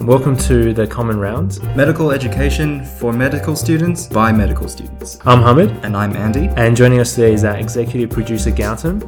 Welcome to the Common Rounds. Medical education for medical students by medical students. I'm Hamid, And I'm Andy. and joining us today is our executive producer Gautam.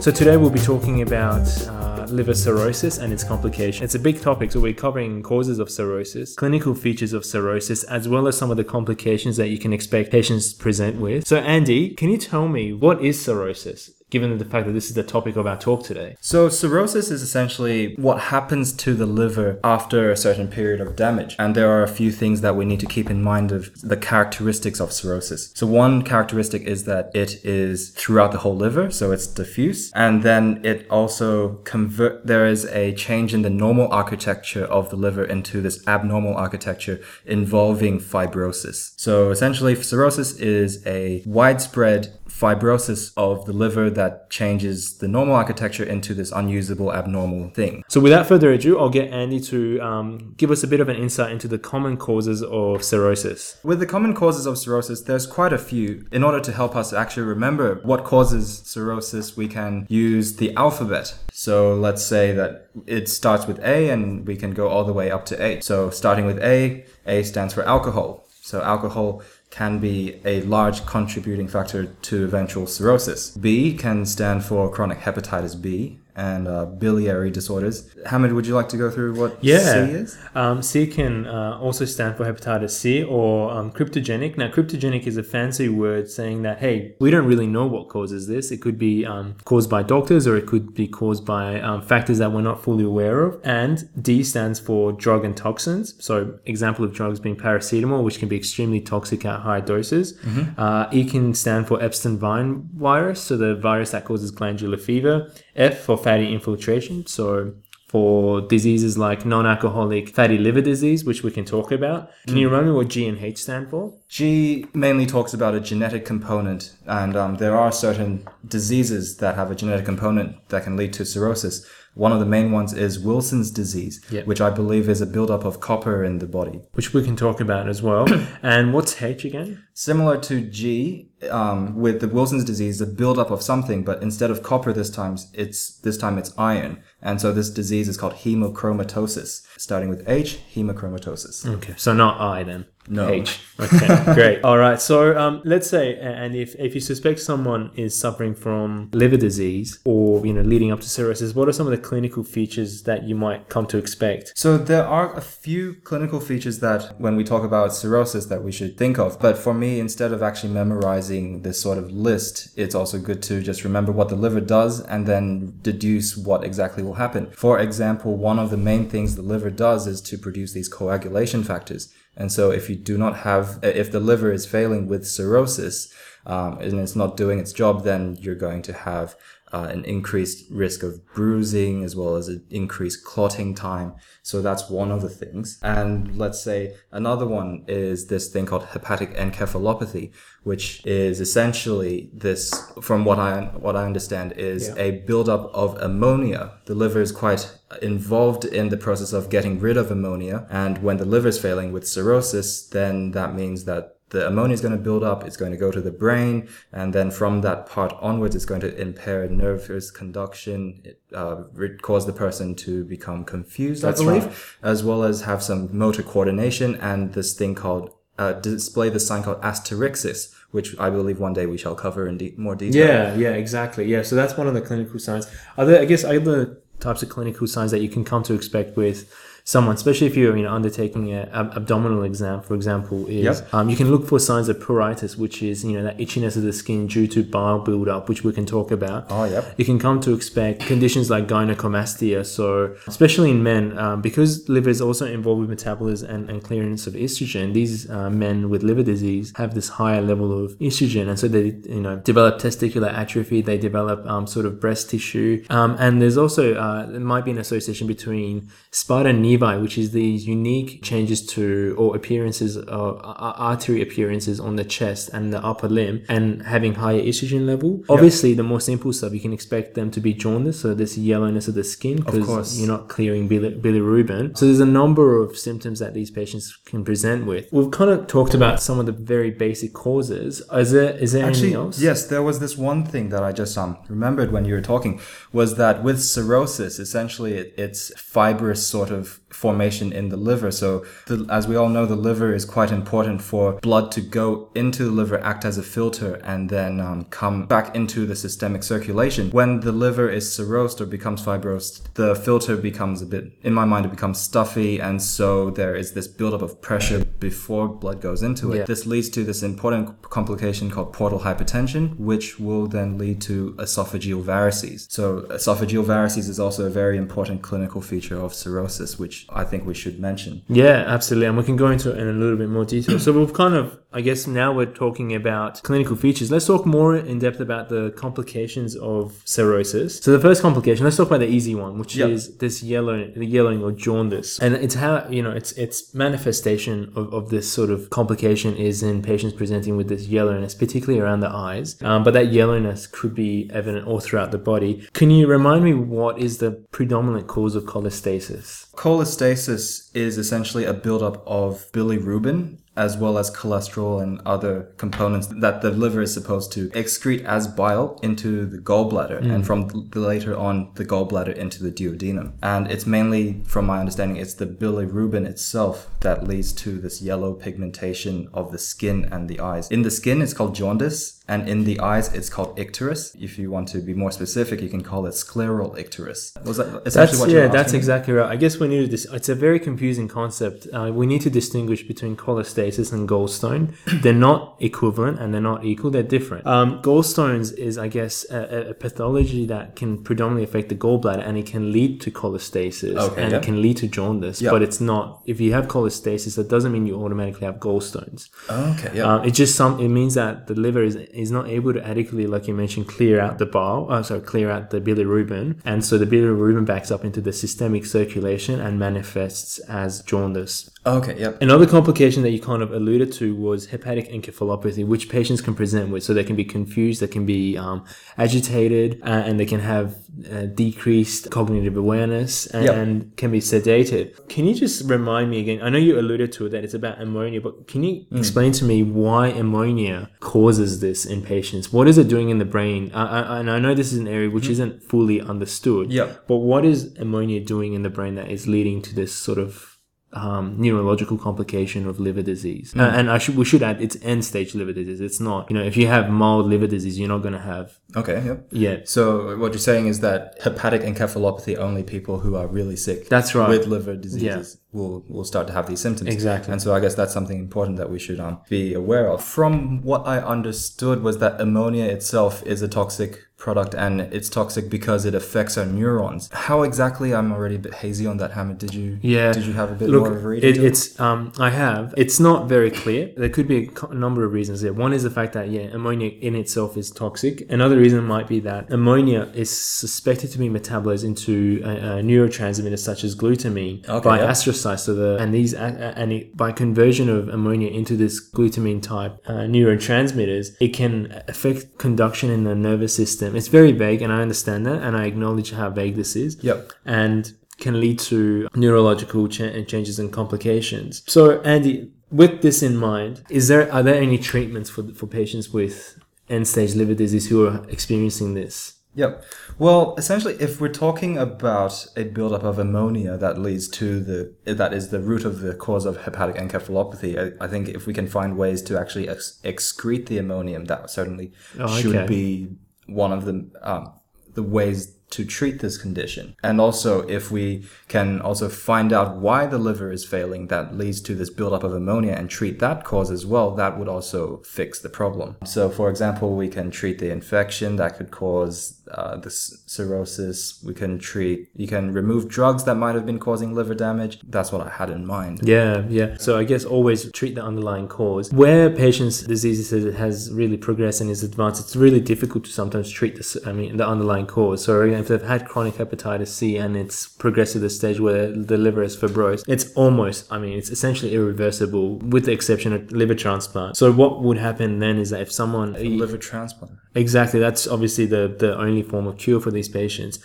So today we'll be talking about uh, liver cirrhosis and its complications. It's a big topic, so we're covering causes of cirrhosis, clinical features of cirrhosis, as well as some of the complications that you can expect patients to present with. So Andy, can you tell me what is cirrhosis? Given the fact that this is the topic of our talk today. So, cirrhosis is essentially what happens to the liver after a certain period of damage. And there are a few things that we need to keep in mind of the characteristics of cirrhosis. So, one characteristic is that it is throughout the whole liver, so it's diffuse. And then it also convert, there is a change in the normal architecture of the liver into this abnormal architecture involving fibrosis. So, essentially, cirrhosis is a widespread fibrosis of the liver that changes the normal architecture into this unusable abnormal thing. So without further ado, I'll get Andy to um, give us a bit of an insight into the common causes of cirrhosis. With the common causes of cirrhosis, there's quite a few. In order to help us actually remember what causes cirrhosis, we can use the alphabet. So let's say that it starts with A and we can go all the way up to A. So starting with A, A stands for alcohol. So alcohol can be a large contributing factor to eventual cirrhosis. B can stand for chronic hepatitis B and uh, biliary disorders. Hamid, would you like to go through what Yeah. C is? Um, C can uh, also stand for hepatitis C or um, cryptogenic. Now, cryptogenic is a fancy word saying that, hey, we don't really know what causes this. It could be um, caused by doctors or it could be caused by um, factors that we're not fully aware of. And D stands for drug and toxins. So, example of drugs being paracetamol, which can be extremely toxic at high doses. Uh, e can stand for Epstein Barr virus, so the virus that causes glandular fever. F for fatty infiltration, so for diseases like non-alcoholic fatty liver disease, which we can talk about. Can you remind me what G and H stand for? G mainly talks about a genetic component, and um, there are certain diseases that have a genetic component that can lead to cirrhosis. One of the main ones is Wilson's disease, Yeah. which I believe is a buildup of copper in the body. Which we can talk about as well. and what's H again? Similar to G, um, with the Wilson's disease, the buildup of something, but instead of copper this time, it's this time it's iron, and so this disease is called hemochromatosis. Starting with H, hemochromatosis. Okay, so not I then. No. H. Okay, great. All right. So um, let's say, and if, if you suspect someone is suffering from liver disease or you know leading up to cirrhosis, what are some of the clinical features that you might come to expect? So there are a few clinical features that when we talk about cirrhosis that we should think of. But for me, instead of actually memorizing this sort of list, it's also good to just remember what the liver does and then deduce what exactly will happen. For example, one of the main things the liver does is to produce these coagulation factors. And so if you do not have, if the liver is failing with cirrhosis, um, and it's not doing its job, then you're going to have uh, an increased risk of bruising as well as an increased clotting time. So that's one of the things. And let's say another one is this thing called hepatic encephalopathy, which is essentially this, from what I what I understand, is Yeah. a buildup of ammonia. The liver is quite involved in the process of getting rid of ammonia, and when the liver is failing with cirrhosis, then that means that the ammonia is going to build up, it's going to go to the brain, and then from that part onwards, it's going to impair nervous conduction, it, uh, cause the person to become confused, That's I believe, right. as well as have some motor coordination and this thing called, uh, display the sign called asterixis, which I believe one day we shall cover in de- more detail. Yeah, yeah, exactly. Yeah, so that's one of the clinical signs. Are there, I guess, other types of clinical signs that you can come to expect with someone, especially if you're you know undertaking an ab- abdominal exam, for example, is Yep. um, you can look for signs of pruritus, which is you know that itchiness of the skin due to bile buildup, which we can talk about. Oh, yep. You can come to expect conditions like gynecomastia. So, especially in men, um, because liver is also involved with metabolism and, and clearance of estrogen, these uh, men with liver disease have this higher level of estrogen. And so they, you know, develop testicular atrophy, they develop um, sort of breast tissue. Um, and there's also, uh, there might be an association between spider Nevi which is these unique changes to or appearances or artery appearances on the chest and the upper limb, and having higher estrogen level. Obviously, the more simple stuff you can expect them to be jaundice, so this yellowness of the skin because you're not clearing bili- bilirubin. So there's a number of symptoms that these patients can present with. We've kind of talked about some of the very basic causes. Is there is there Actually, anything else? yes, there was this one thing that I just um, remembered when you were talking was that with cirrhosis, essentially it, it's fibrous sort of formation in the liver. So, the, as we all know, the liver is quite important for blood to go into the liver, act as a filter, and then um, come back into the systemic circulation. When the liver is cirrhosed or becomes fibrosed, the filter becomes a bit, in my mind, it becomes stuffy, and so there is this buildup of pressure before blood goes into it. Yeah. This leads to this important complication called portal hypertension, which will then lead to esophageal varices. So, esophageal varices is also a very important clinical feature of cirrhosis, which I think we should mention. Yeah, absolutely. And we can go into it in a little bit more detail. so we've kind of, I guess now we're talking about clinical features. Let's talk more in depth about the complications of cirrhosis. So the first complication, let's talk about the easy one, which Yep. is this yellow, the yellowing or jaundice. And it's how, you know, it's, it's manifestation of, of this sort of complication is in patients presenting with this yellowness, particularly around the eyes. Um, but that yellowness could be evident all throughout the body. Can you remind me what is the predominant cause of cholestasis? Cholestasis is essentially a buildup of bilirubin as well as cholesterol and other components that the liver is supposed to excrete as bile into the gallbladder and from the, later on the gallbladder into the duodenum. And it's mainly, from my understanding, it's the bilirubin itself that leads to this yellow pigmentation of the skin and the eyes. In the skin, it's called jaundice. And in the eyes, it's called icterus. If you want to be more specific, you can call it scleral icterus. Was that essentially That's yeah, that's exactly right. I guess we need to. Dis- it's a very confusing concept. Uh, we need to distinguish between cholestasis and gallstone. they're not equivalent and they're not equal. They're different. Um, gallstones is, I guess, a, a- a pathology that can predominantly affect the gallbladder, and it can lead to cholestasis Okay, and yeah. it can lead to jaundice. Yeah. But it's not. If you have cholestasis, that doesn't mean you automatically have gallstones. Okay, yeah. Um, it just some. It means that the liver is is not able to adequately, like you mentioned, clear out the bile. Oh, sorry, clear out the bilirubin, and so the bilirubin backs up into the systemic circulation and manifests as jaundice. Okay, yep. Another complication that you kind of alluded to was hepatic encephalopathy, which patients can present with. So they can be confused, they can be um, agitated, uh, and they can have uh, decreased cognitive awareness and, Yep. and can be sedated. Can you just remind me again? I know you alluded to it that it's about ammonia, but can you Mm. explain to me why ammonia causes this in patients? What is it doing in the brain? I, I, and I know this is an area which isn't fully understood. Mm. Yep. But what is ammonia doing in the brain that is leading to this sort of um, neurological complication of liver disease? Mm. Uh, and I should we should add it's end stage liver disease. It's not you know if you have mild liver disease, you're not going to have Okay, yep. yeah. So what you're saying is that hepatic encephalopathy only people who are really sick That's right. with liver diseases will will start to have these symptoms. Exactly. And so I guess that's something important that we should um, be aware of. From what I understood was that ammonia itself is a toxic product and it's toxic because it affects our neurons. How exactly? I'm already a bit hazy on that, Hamid. Did you? Yeah. Did you have a bit Look, more of a read? it, it's um, I have. It's not very clear. There could be a number of reasons there. One is the fact that yeah, ammonia in itself is toxic. Another reason might be that ammonia is suspected to be metabolized into uh, uh, neurotransmitters such as glutamine Okay, by yeah. Astrocytes. So the and these and it, by conversion of ammonia into this glutamine type uh, neurotransmitters, it can affect conduction in the nervous system. It's very vague, and I understand that, and I acknowledge how vague this is Yep. and can lead to neurological cha- changes and complications. So, Andy, with this in mind, is there are there any treatments for for patients with end stage liver disease who are experiencing this? Yep. Well, essentially, if we're talking about a buildup of ammonia that leads to the that is the root of the cause of hepatic encephalopathy, I, I think if we can find ways to actually ex- excrete the ammonium, that certainly Oh, should be one of the um, the ways to treat this condition. And also, if we can also find out why the liver is failing that leads to this buildup of ammonia and treat that cause as well, that would also fix the problem. So, for example, we can treat the infection that could cause uh, the cirrhosis. We can treat, you can remove drugs that might have been causing liver damage. That's what I had in mind. Yeah, yeah. So I guess always treat the underlying cause. Where patients' disease is- has really progressed and is advanced, it's really difficult to sometimes treat this. I mean, the underlying cause. So if they've had chronic hepatitis C and it's progressed to the stage where the liver is fibrosed, it's almost, I mean, it's essentially irreversible with the exception of liver transplant. So what would happen then is that if someone A liver transplant. Exactly. That's obviously the, the only form of cure for these patients.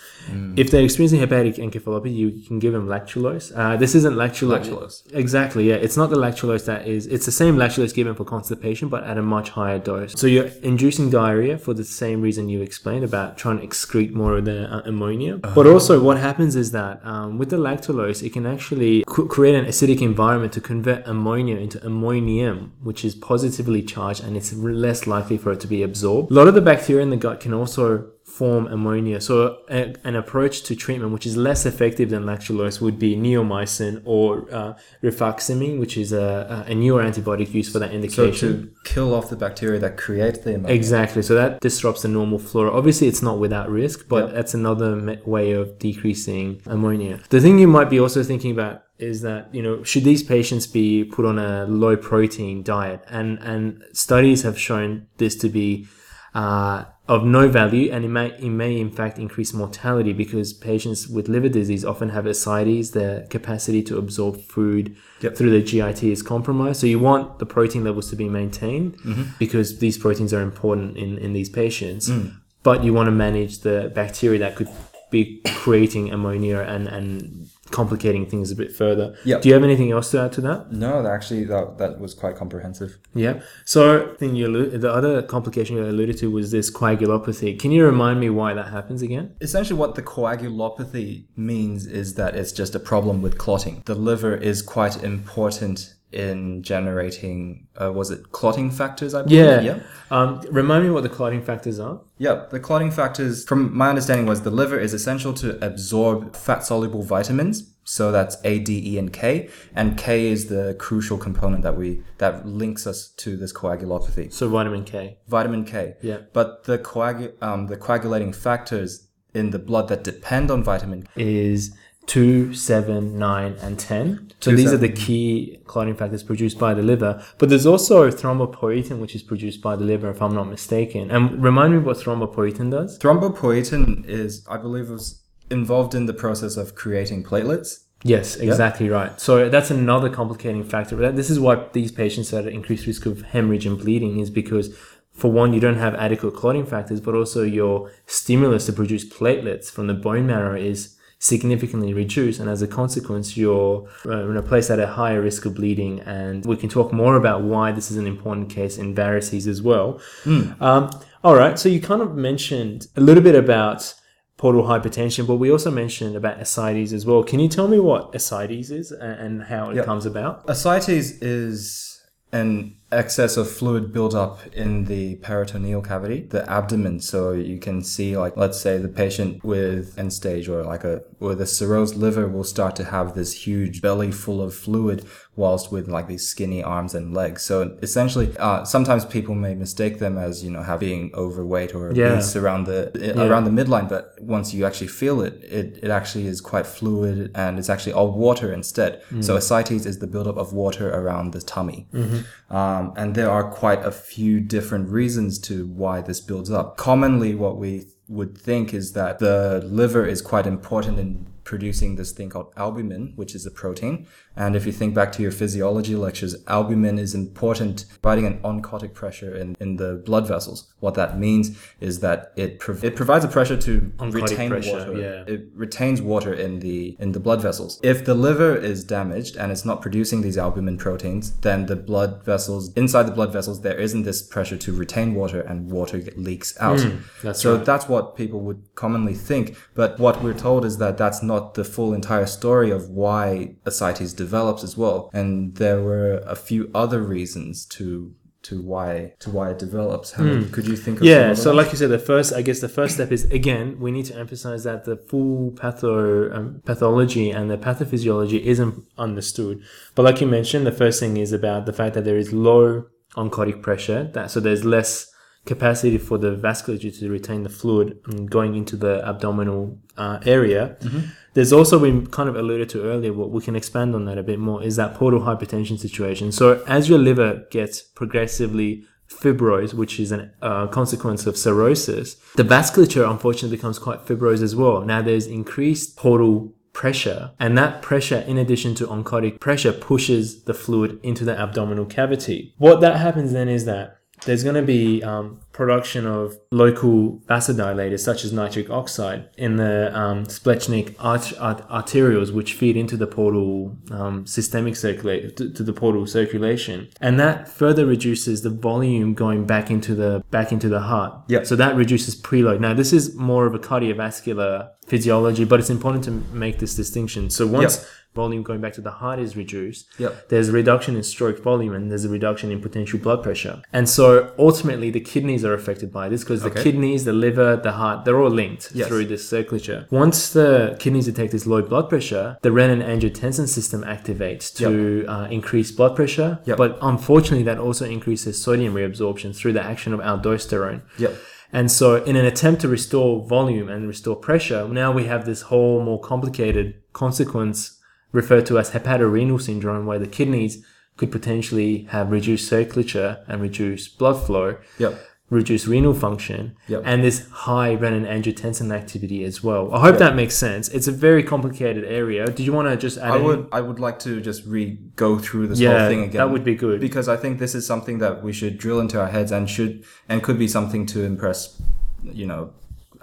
If they're experiencing hepatic encephalopathy, you can give them lactulose. Uh, this isn't lactulose. Lactulose. Exactly. Yeah. It's not the lactulose that is. It's the same lactulose given for constipation, but at a much higher dose. So you're inducing diarrhea for the same reason you explained about trying to excrete more of the uh, ammonia. But also, what happens is that um, with the lactulose, it can actually c- create an acidic environment to convert ammonia into ammonium, which is positively charged, and it's less likely for it to be absorbed. A lot of the bacteria in the gut can also form ammonia. So a, an approach to treatment which is less effective than lactulose would be neomycin or uh, rifaximin, which is a, a newer antibiotic used for that indication. So to kill off the bacteria that create the ammonia. Exactly. So that disrupts the normal flora. Obviously, it's not without risk, but Yep. that's another me- way of decreasing ammonia. The thing you might be also thinking about is that you know should these patients be put on a low protein diet and and studies have shown this to be uh, of no value and it may it may in fact increase mortality because patients with liver disease often have ascites their capacity to absorb food Yep. through the GIT is compromised. So you want the protein levels to be maintained because these proteins are important in in these patients. But you want to manage the bacteria that could be creating ammonia and and complicating things a bit further Yep. do you have anything else to add to that No, actually, that that was quite comprehensive. yeah. So, thing you allu- the other complication you alluded to was this coagulopathy. Can you remind me why that happens again? Essentially, what the coagulopathy means is that it's just a problem with clotting. The liver is quite important in generating, uh, was it clotting factors? I believe. Yeah. Yeah. Um, remind me what the clotting factors are. Yeah, the clotting factors, from my understanding, was the liver is essential to absorb fat soluble vitamins. So that's A, D, E, and K, and K is the crucial component that we that links us to this coagulopathy. So vitamin K. Vitamin K. Yeah. But the coagu- um, the coagulating factors in the blood that depend on vitamin Is two, seven, nine, and ten. So Two, these are the key clotting factors produced by the liver. But there's also thrombopoietin, which is produced by the liver, if I'm not mistaken. And remind me what thrombopoietin does. Thrombopoietin is, I believe, was involved in the process of creating platelets. Yes, exactly right. So that's another complicating factor. This is why these patients are at increased risk of hemorrhage and bleeding is because for one, you don't have adequate clotting factors, but also your stimulus to produce platelets from the bone marrow is significantly reduced. And as a consequence, you're uh, in a place at a higher risk of bleeding. And we can talk more about why this is an important case in varices as well. Um, all right. So you kind of mentioned a little bit about portal hypertension, but we also mentioned about ascites as well. Can you tell me what ascites is and how it Yep. comes about? Ascites is an excess of fluid buildup in the peritoneal cavity, the abdomen. So you can see, like, let's say the patient with end stage or like a with a cirrhosis liver will start to have this huge belly full of fluid, whilst with like these skinny arms and legs. So essentially, uh, sometimes people may mistake them as you know have being overweight or Yeah. obese around the around the midline. But once you actually feel it, it it actually is quite fluid and it's actually all water instead. So ascites is the buildup of water around the tummy. Um, and there are quite a few different reasons to why this builds up. Commonly, what we would think is that the liver is quite important in producing this thing called albumin, which is a protein. And if you think back to your physiology lectures, albumin is important providing an oncotic pressure in, in the blood vessels. What that means is that it prov- it provides a pressure to Oncotic retain pressure, water. yeah. It retains water in the in the blood vessels. If the liver is damaged and it's not producing these albumin proteins, then the blood vessels inside the blood vessels there isn't this pressure to retain water and water leaks out. Hmm, that's so right. that's what people would commonly think. But what we're told is that that's not the full entire story of why ascites develops as well. And there were a few other reasons to to why to why it develops. How, Could you think of. Yeah, so like you said, the first, I guess, the first step is again, we need to emphasize that the full patho um, pathology and the pathophysiology isn't understood. But like you mentioned, the first thing is about the fact that there is low oncotic pressure. That so there's less capacity for the vasculature to retain the fluid um, going into the abdominal uh, area. There's also we kind of alluded to earlier. What we can expand on that a bit more is that portal hypertension situation. So as your liver gets progressively fibrose, which is a uh, consequence of cirrhosis, the vasculature unfortunately becomes quite fibrose as well. Now there's increased portal pressure, and that pressure, in addition to oncotic pressure, pushes the fluid into the abdominal cavity. What that happens then is that there's going to be um, production of local vasodilators such as nitric oxide in the um, splenic art- art- arterioles, which feed into the portal um, systemic circulate to, to, the portal circulation, and that further reduces the volume going back into the back into the heart. Yeah. So that reduces preload. Now this is more of a cardiovascular physiology, but it's important to make this distinction. So once Yep. Volume going back to the heart is reduced, Yep. there's a reduction in stroke volume and there's a reduction in potential blood pressure. And so ultimately the kidneys are affected by this because the Okay. kidneys, the liver, the heart, they're all linked Yes. through this circulature. Once the kidneys detect this low blood pressure, the renin-angiotensin system activates to uh, increase blood pressure. Yep. But unfortunately that also increases sodium reabsorption through the action of aldosterone. Yep. And so, in an attempt to restore volume and restore pressure, now we have this whole more complicated consequence referred to as hepatorenal syndrome, where the kidneys could potentially have reduced circulature and reduced blood flow, Yep. reduced renal function, Yep. and this high renin angiotensin activity as well. I hope that makes sense. It's a very complicated area. Did you want to just add? I would I would like to just re go through this Yeah, whole thing again. that would be good. because I think this is something that we should drill into our heads and should and could be something to impress, you know,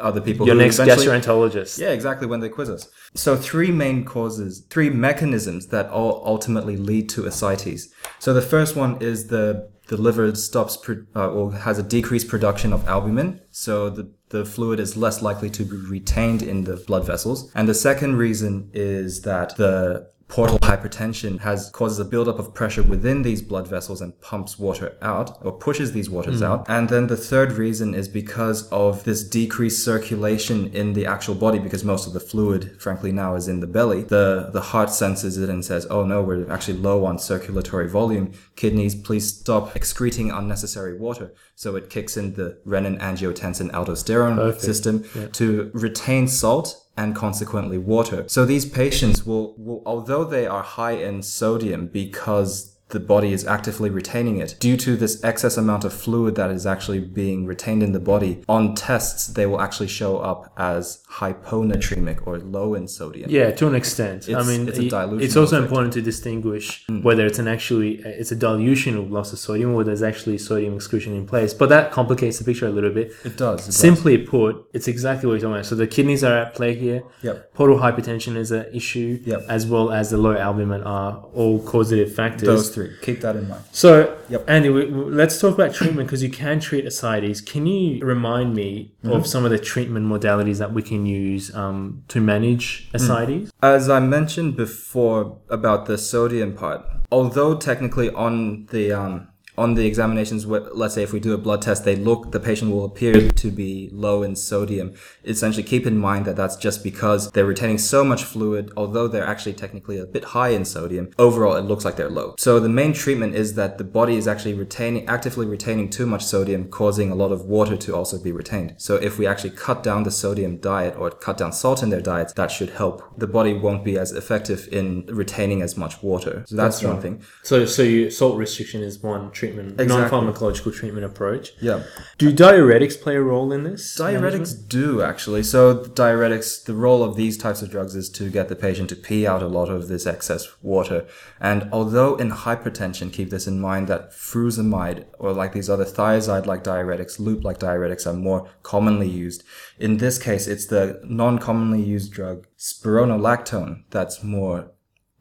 other people. Your next gastroenterologist. Yeah, exactly. When they quiz us. So three main causes, three mechanisms that all ultimately lead to ascites. So the first one is the the liver stops uh, or has a decreased production of albumin. So the the fluid is less likely to be retained in the blood vessels. And the second reason is that the portal hypertension has causes a buildup of pressure within these blood vessels and pumps water out or pushes these waters hmm. out. And then the third reason is because of this decreased circulation in the actual body because most of the fluid frankly now is in the belly. The the heart senses it and says, "Oh no, we're actually low on circulatory volume. Kidneys, please stop excreting unnecessary water." So it kicks in the renin angiotensin aldosterone Perfect. system to retain salt and consequently water. So these patients will, will, although they are high in sodium because the body is actively retaining it, due to this excess amount of fluid that is actually being retained in the body, on tests they will actually show up as hyponatremic or low in sodium. Yeah, to an extent. I It's- mean, it's It's also effect. important to distinguish hmm. whether it's an actually it's a dilution of loss of sodium or there's actually sodium exclusion in place. But that complicates the picture a little bit. It does. It does. Simply put, it's exactly what you're talking about. So the kidneys are at play here. Yep. Portal hypertension is an issue, Yep. as well as the low albumin are all causative factors. Those three. Keep that in mind. So, Yep. Andy, we, let's talk about treatment because you can treat ascites. Can you remind me Mm-hmm. of some of the treatment modalities that we can use um, to manage Mm. ascites? As I mentioned before about the sodium part, although technically on the um, on the examinations, let's say if we do a blood test, they look the patient will appear to be low in sodium. Essentially, keep in mind that that's just because they're retaining so much fluid, although they're actually technically a bit high in sodium. Overall, it looks like they're low. So the main treatment is that the body is actually retaining, actively retaining too much sodium, causing a lot of water to also be retained. So if we actually cut down the sodium diet or cut down salt in their diets, that should help. The body won't be as effective in retaining as much water. So that's, That's one right. thing. So, so you, salt restriction is one treatment, Exactly. non-pharmacological treatment approach. Yeah. Do diuretics play a role in this? Diuretics management? do actually. So the diuretics, the role of these types of drugs is to get the patient to pee out a lot of this excess water. And although in hypertension, keep this in mind that furosemide or like these other thiazide-like diuretics, loop-like diuretics are more commonly used. In this case, it's the non-commonly used drug spironolactone that's more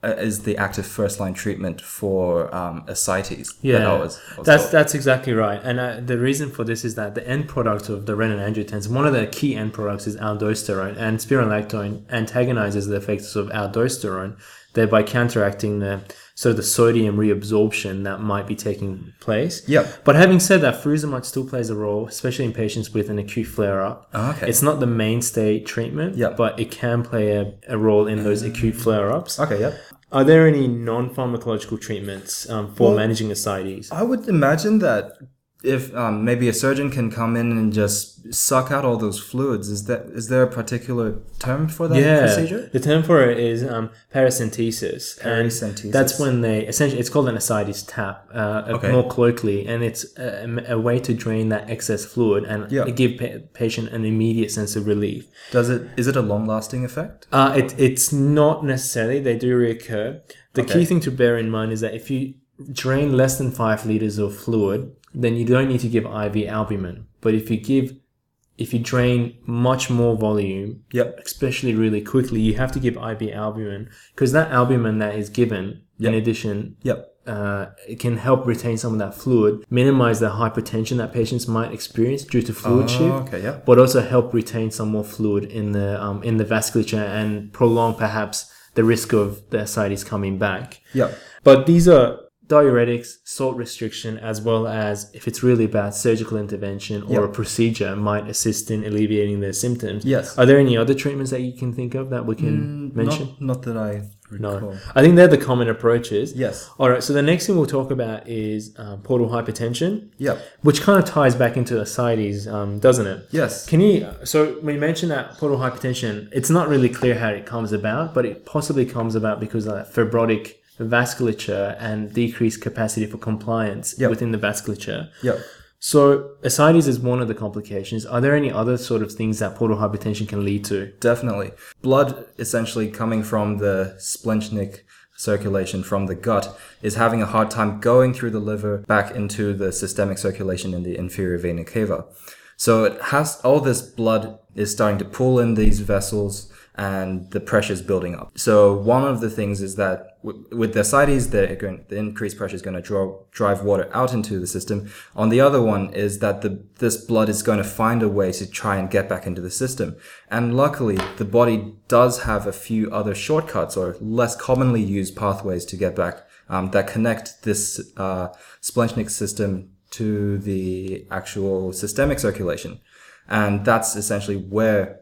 is the active first-line treatment for um, ascites. that I Yeah, was- I was that's told. that's exactly right. And uh, the reason for this is that the end product of the renin-angiotensin, one of the key end products is aldosterone, and spironolactone antagonizes the effects of aldosterone, thereby counteracting the sort of the sodium reabsorption that might be taking place. Yep. But having said that, furosemide still plays a role, especially in patients with an acute flare-up. Oh, okay. It's not the mainstay treatment, Yep. but it can play a, a role in those acute flare-ups. Okay, yeah. Are there any non-pharmacological treatments um, for Well- managing ascites? I would imagine that if um, maybe a surgeon can come in and just suck out all those fluids, is that is there a particular term for that yeah, procedure? the term for it is um, paracentesis, and Paracentesis. that's when they essentially it's called an ascites tap, uh, Okay. more colloquially, and it's a, a way to drain that excess fluid and Yeah. give pa- patient an immediate sense of relief. Does it is it a long lasting effect? Uh, it, it's not necessarily. They do reoccur. The Okay. key thing to bear in mind is that if you drain less than five liters of fluid, then you don't need to give IV albumin. But if you give, if you drain much more volume, Yep. especially really quickly, you have to give IV albumin because that albumin that is given, in addition, Yep. uh, it can help retain some of that fluid, minimize the hypertension that patients might experience due to fluid shift Oh, okay. Yeah. but also help retain some more fluid in the um, in the vasculature and prolong perhaps the risk of the ascites coming back. Yep. But these are diuretics, salt restriction, as well as if it's really bad, surgical intervention or Yep. a procedure might assist in alleviating their symptoms. Yes. Are there any other treatments that you can think of that we can mention? Not, not that I recall. No. I think they're the common approaches. Yes. All right. So the next thing we'll talk about is um, portal hypertension, Yep. which kind of ties back into ascites, um, doesn't it? Yes. Can you? So when you mentioned that portal hypertension, it's not really clear how it comes about, but it possibly comes about because of that fibrotic vasculature and decreased capacity for compliance Yep. within the vasculature. Yep. So ascites is one of the complications. Are there any other sort of things that portal hypertension can lead to? Definitely. Blood essentially coming from the splanchnic circulation from the gut is having a hard time going through the liver back into the systemic circulation in the inferior vena cava. So it has all this blood is starting to pull in these vessels and the pressure is building up. So one of the things is that w- with the ascites, the, the increased pressure is going to draw, drive water out into the system. On the other one is that the, this blood is going to find a way to try and get back into the system. And luckily, the body does have a few other shortcuts or less commonly used pathways to get back um, that connect this uh, system to the actual systemic circulation. And that's essentially where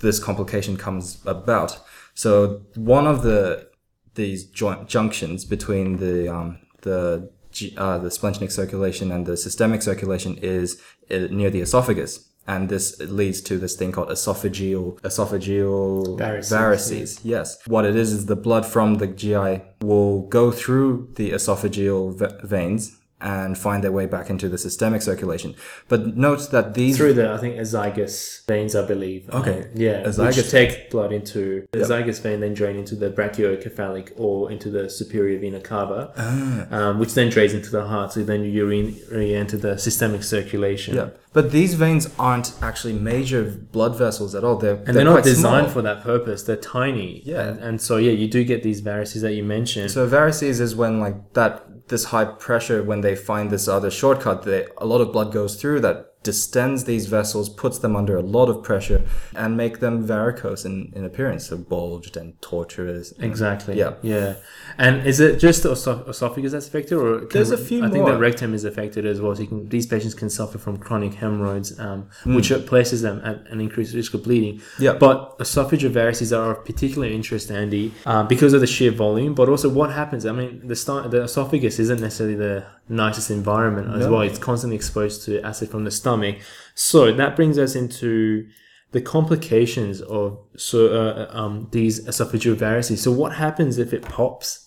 this complication comes about. So one of the these joint junctions between the um, the uh, the splanchnic circulation and the systemic circulation is uh, near the esophagus, and this leads to this thing called esophageal esophageal Varices, varices. Yes, what it is is the blood from the GI will go through the esophageal ve- veins and find their way back into the systemic circulation. But note that these Through the, I think, azygous veins, I believe. Okay. Um, yeah. Azygous- Which take blood into the azygous vein, then drain into the brachiocephalic or into the superior vena cava, Ah. um, which then drains into the heart. So then you re- re-enter the systemic circulation. Yeah, but these veins aren't actually major blood vessels at all. They're And they're, not quite designed small. for that purpose. They're tiny. Yeah. And, and so, yeah, you do get these varices that you mentioned. So varices is when like that this high pressure when they find this other shortcut, a lot of blood goes through that distends these vessels, puts them under a lot of pressure, and make them varicose in, in appearance, so bulged and tortuous. Exactly. Yeah. Yeah. And is it just the esoph- esophagus that's affected, or can- There's a few I think the rectum is affected as well. So you can, these patients can suffer from chronic hemorrhoids, um, Hmm. which places them at an increased risk of bleeding. Yeah. But esophageal varices are of particular interest, Andy, uh, because of the sheer volume, but also what happens. I mean, the sto- the esophagus isn't necessarily the nicest environment as No. well. It's constantly exposed to acid from the stomach. So that brings us into the complications of so uh, um, these esophageal varices. So what happens if it pops?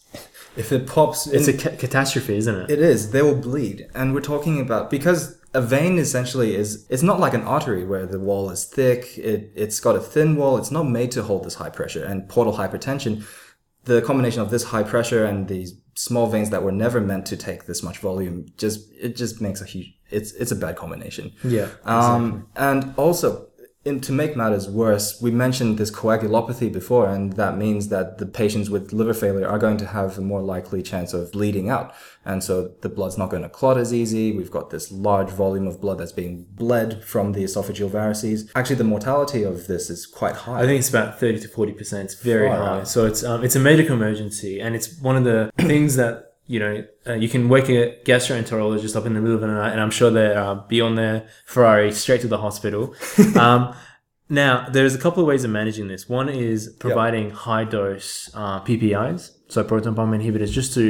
If it pops, It's in, a ca- catastrophe, isn't it? it is. They will bleed, and we're talking about because a vein essentially is. It's not like an artery where the wall is thick. It it's got a thin wall. It's not made to hold this high pressure and portal hypertension. The combination of this high pressure and these small veins that were never meant to take this much volume just it just makes a huge. It's it's a bad combination. yeah. Um, and also, in, to make matters worse, we mentioned this coagulopathy before, and that means that the patients with liver failure are going to have a more likely chance of bleeding out. And so the blood's not going to clot as easy. We've got this large volume of blood that's being bled from the esophageal varices. Actually, the mortality of this is quite high. I think it's about thirty to forty percent. It's very Far high. out. So it's um, it's a medical emergency, and it's one of the things that you know uh, you can wake a gastroenterologist up in the middle of the night, and I'm sure they're uh, be on their Ferrari straight to the hospital. um, now, there's a couple of ways of managing this. One is providing high dose uh, PPIs. So proton pump inhibitors, just to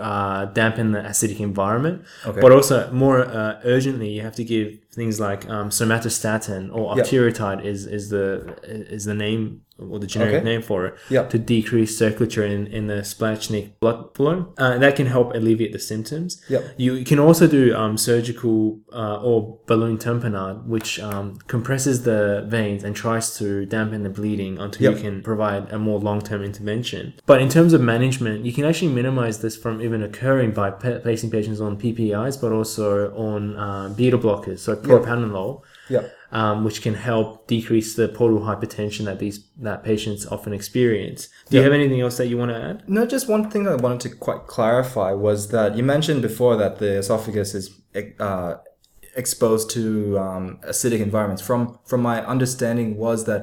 uh, dampen the acidic environment. Okay. But also more uh, urgently, you have to give things like um, somatostatin or octreotide is is the is the name or the generic Okay. name for it Yeah. to decrease circulatory in, in the splanchnic blood flow. Uh, that can help alleviate the symptoms. Yep. You can also do um, surgical uh, or balloon tamponade, which um, compresses the veins and tries to dampen the bleeding until Yep. you can provide a more long-term intervention. But in terms of management, you can actually minimize this from even occurring by placing patients on PPIs, but also on uh, beta blockers, so propranolol Yeah. um, which can help decrease the portal hypertension that these that patients often experience. Do you have anything else that you want to add? No, just one thing I wanted to quite clarify was that you mentioned before that the esophagus is uh, exposed to um, acidic environments. From from my understanding was that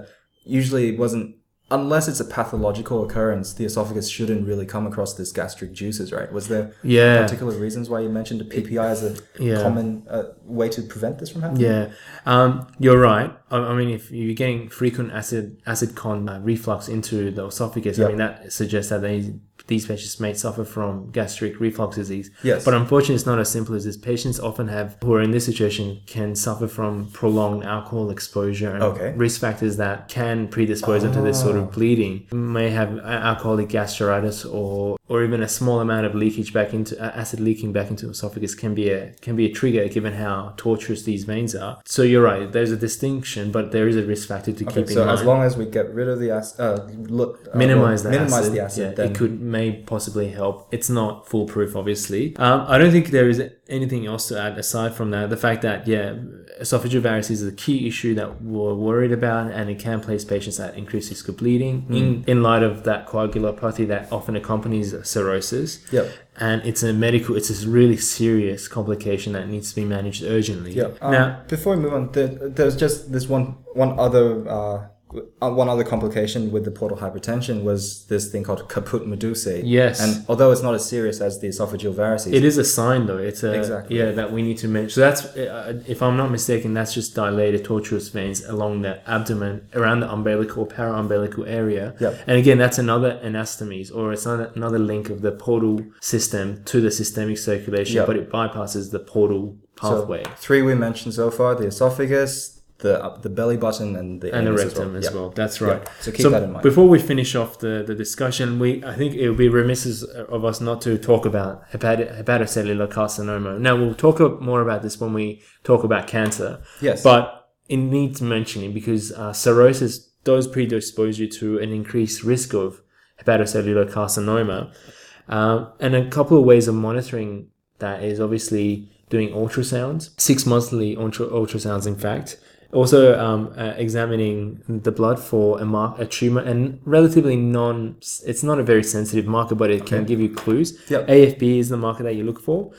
usually it wasn't unless it's a pathological occurrence, the esophagus shouldn't really come across this gastric juices, right? Was there Yeah. particular reasons why you mentioned the PPI as a Yeah. common uh, way to prevent this from happening? Yeah, um, you're right. I, I mean, if you're getting frequent acid acid con uh, reflux into the esophagus, I mean that suggests that they these patients may suffer from gastric reflux disease. Yes. But unfortunately, it's not as simple as this. Patients often have, who are in this situation, can suffer from prolonged alcohol exposure and Okay. risk factors that can predispose them to this sort Ah. of bleeding. May have alcoholic gastritis or or even a small amount of leakage back into uh, acid leaking back into the esophagus can be a can be a trigger given how tortuous these veins are. So you're right. There's a distinction, but there is a risk factor to Okay, keep in mind. so as long as we get rid of the acid, uh, look, uh, minimize the minimize acid. the acid, yeah, then it could may possibly help. It's not foolproof, obviously. Um, I don't think there is anything else to add aside from that. The fact that yeah, esophageal varices is a key issue that we're worried about, and it can place patients at increased risk of bleeding Hmm. in in light of that coagulopathy that often accompanies cirrhosis. Yep. And it's a medical, it's a really serious complication that needs to be managed urgently. Yeah. Um, now, before we move on, there, there's just this one one other uh, uh, one other complication with the portal hypertension was this thing called caput medusae. Yes. And although it's not as serious as the esophageal varices, It is a sign, though. It's a Exactly. yeah that we need to mention. So that's, uh, if I'm not mistaken, that's just dilated tortuous veins along the abdomen, around the umbilical, para-umbilical area. Yep. And again, that's another anastomies, or it's another another link of the portal system to the systemic circulation, Yep. but it bypasses the portal So, pathway. three we mentioned so far: the esophagus, the uh, the belly button, and the and the rectum as Yeah. well. That's right. So keep that in mind. Before we finish off the, the discussion, we I think it would be remiss of us not to talk about hepatic, hepatocellular carcinoma. Now we'll talk more about this when we talk about cancer. Yes. But it needs mentioning because uh, cirrhosis does predispose you to an increased risk of hepatocellular carcinoma. Uh, and a couple of ways of monitoring that is obviously doing ultrasounds, six monthly ultra- ultrasounds, in fact. Also, um, uh, examining the blood for a mark, a tumor, and relatively non. It's not a very sensitive marker, but it can give you clues. Yep. AFP is the marker that you look for.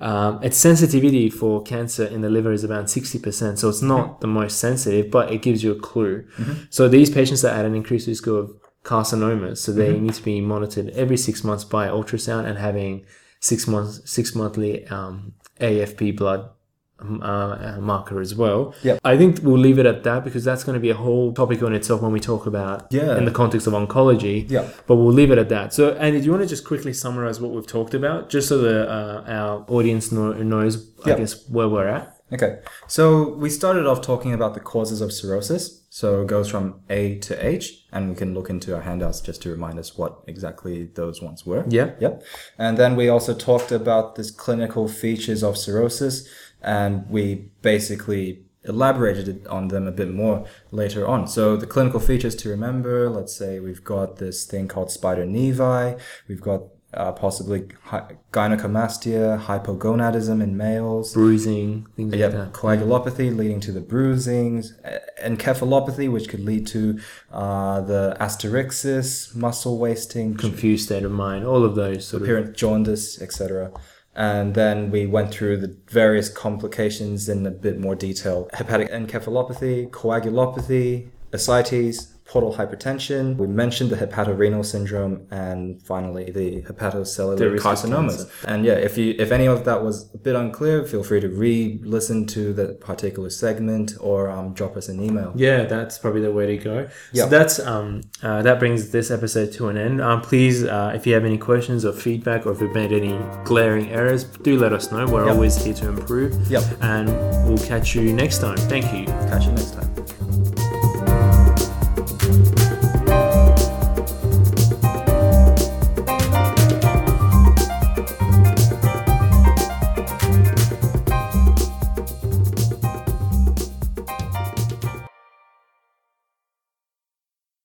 Um, its sensitivity for cancer in the liver is about sixty percent, so it's not the most sensitive, but it gives you a clue. So these patients are at an increased risk of carcinomas, so they need to be monitored every six months by ultrasound and having six months, six monthly um, AFP blood uh, marker as well. Yep. I think we'll leave it at that because that's going to be a whole topic on itself when we talk about Yeah. in the context of oncology. Yeah. But we'll leave it at that. So, Andy, do you want to just quickly summarize what we've talked about, just so that uh, our audience know, knows, I guess, where we're at? Okay, so we started off talking about the causes of cirrhosis. So it goes from A to H, and we can look into our handouts just to remind us what exactly those ones were. Yeah. Yep. And then we also talked about this clinical features of cirrhosis, and we basically elaborated on them a bit more later on. So the clinical features to remember, let's say we've got this thing called spider nevi, we've got uh, possibly hy- gynecomastia, hypogonadism in males, Bruising, things yeah, like that. coagulopathy leading to the bruisings, e- encephalopathy, which could lead to uh, the asterixis, muscle wasting, Confused state of mind, all of those sort of. apparent jaundice, etc. And then we went through the various complications in a bit more detail: hepatic encephalopathy, coagulopathy, ascites, portal hypertension. We mentioned the hepatorenal syndrome, and finally the hepatocellular carcinomas. And yeah, if you if any of that was a bit unclear, feel free to re-listen to the particular segment or um, drop us an email. Yeah, that's probably the way to go. Yeah. So that's um uh, that brings this episode to an end. Um, please, uh, if you have any questions or feedback, or if we've made any glaring errors, do let us know. We're Yep. always here to improve. Yep. And we'll catch you next time. Thank you. Catch you next time.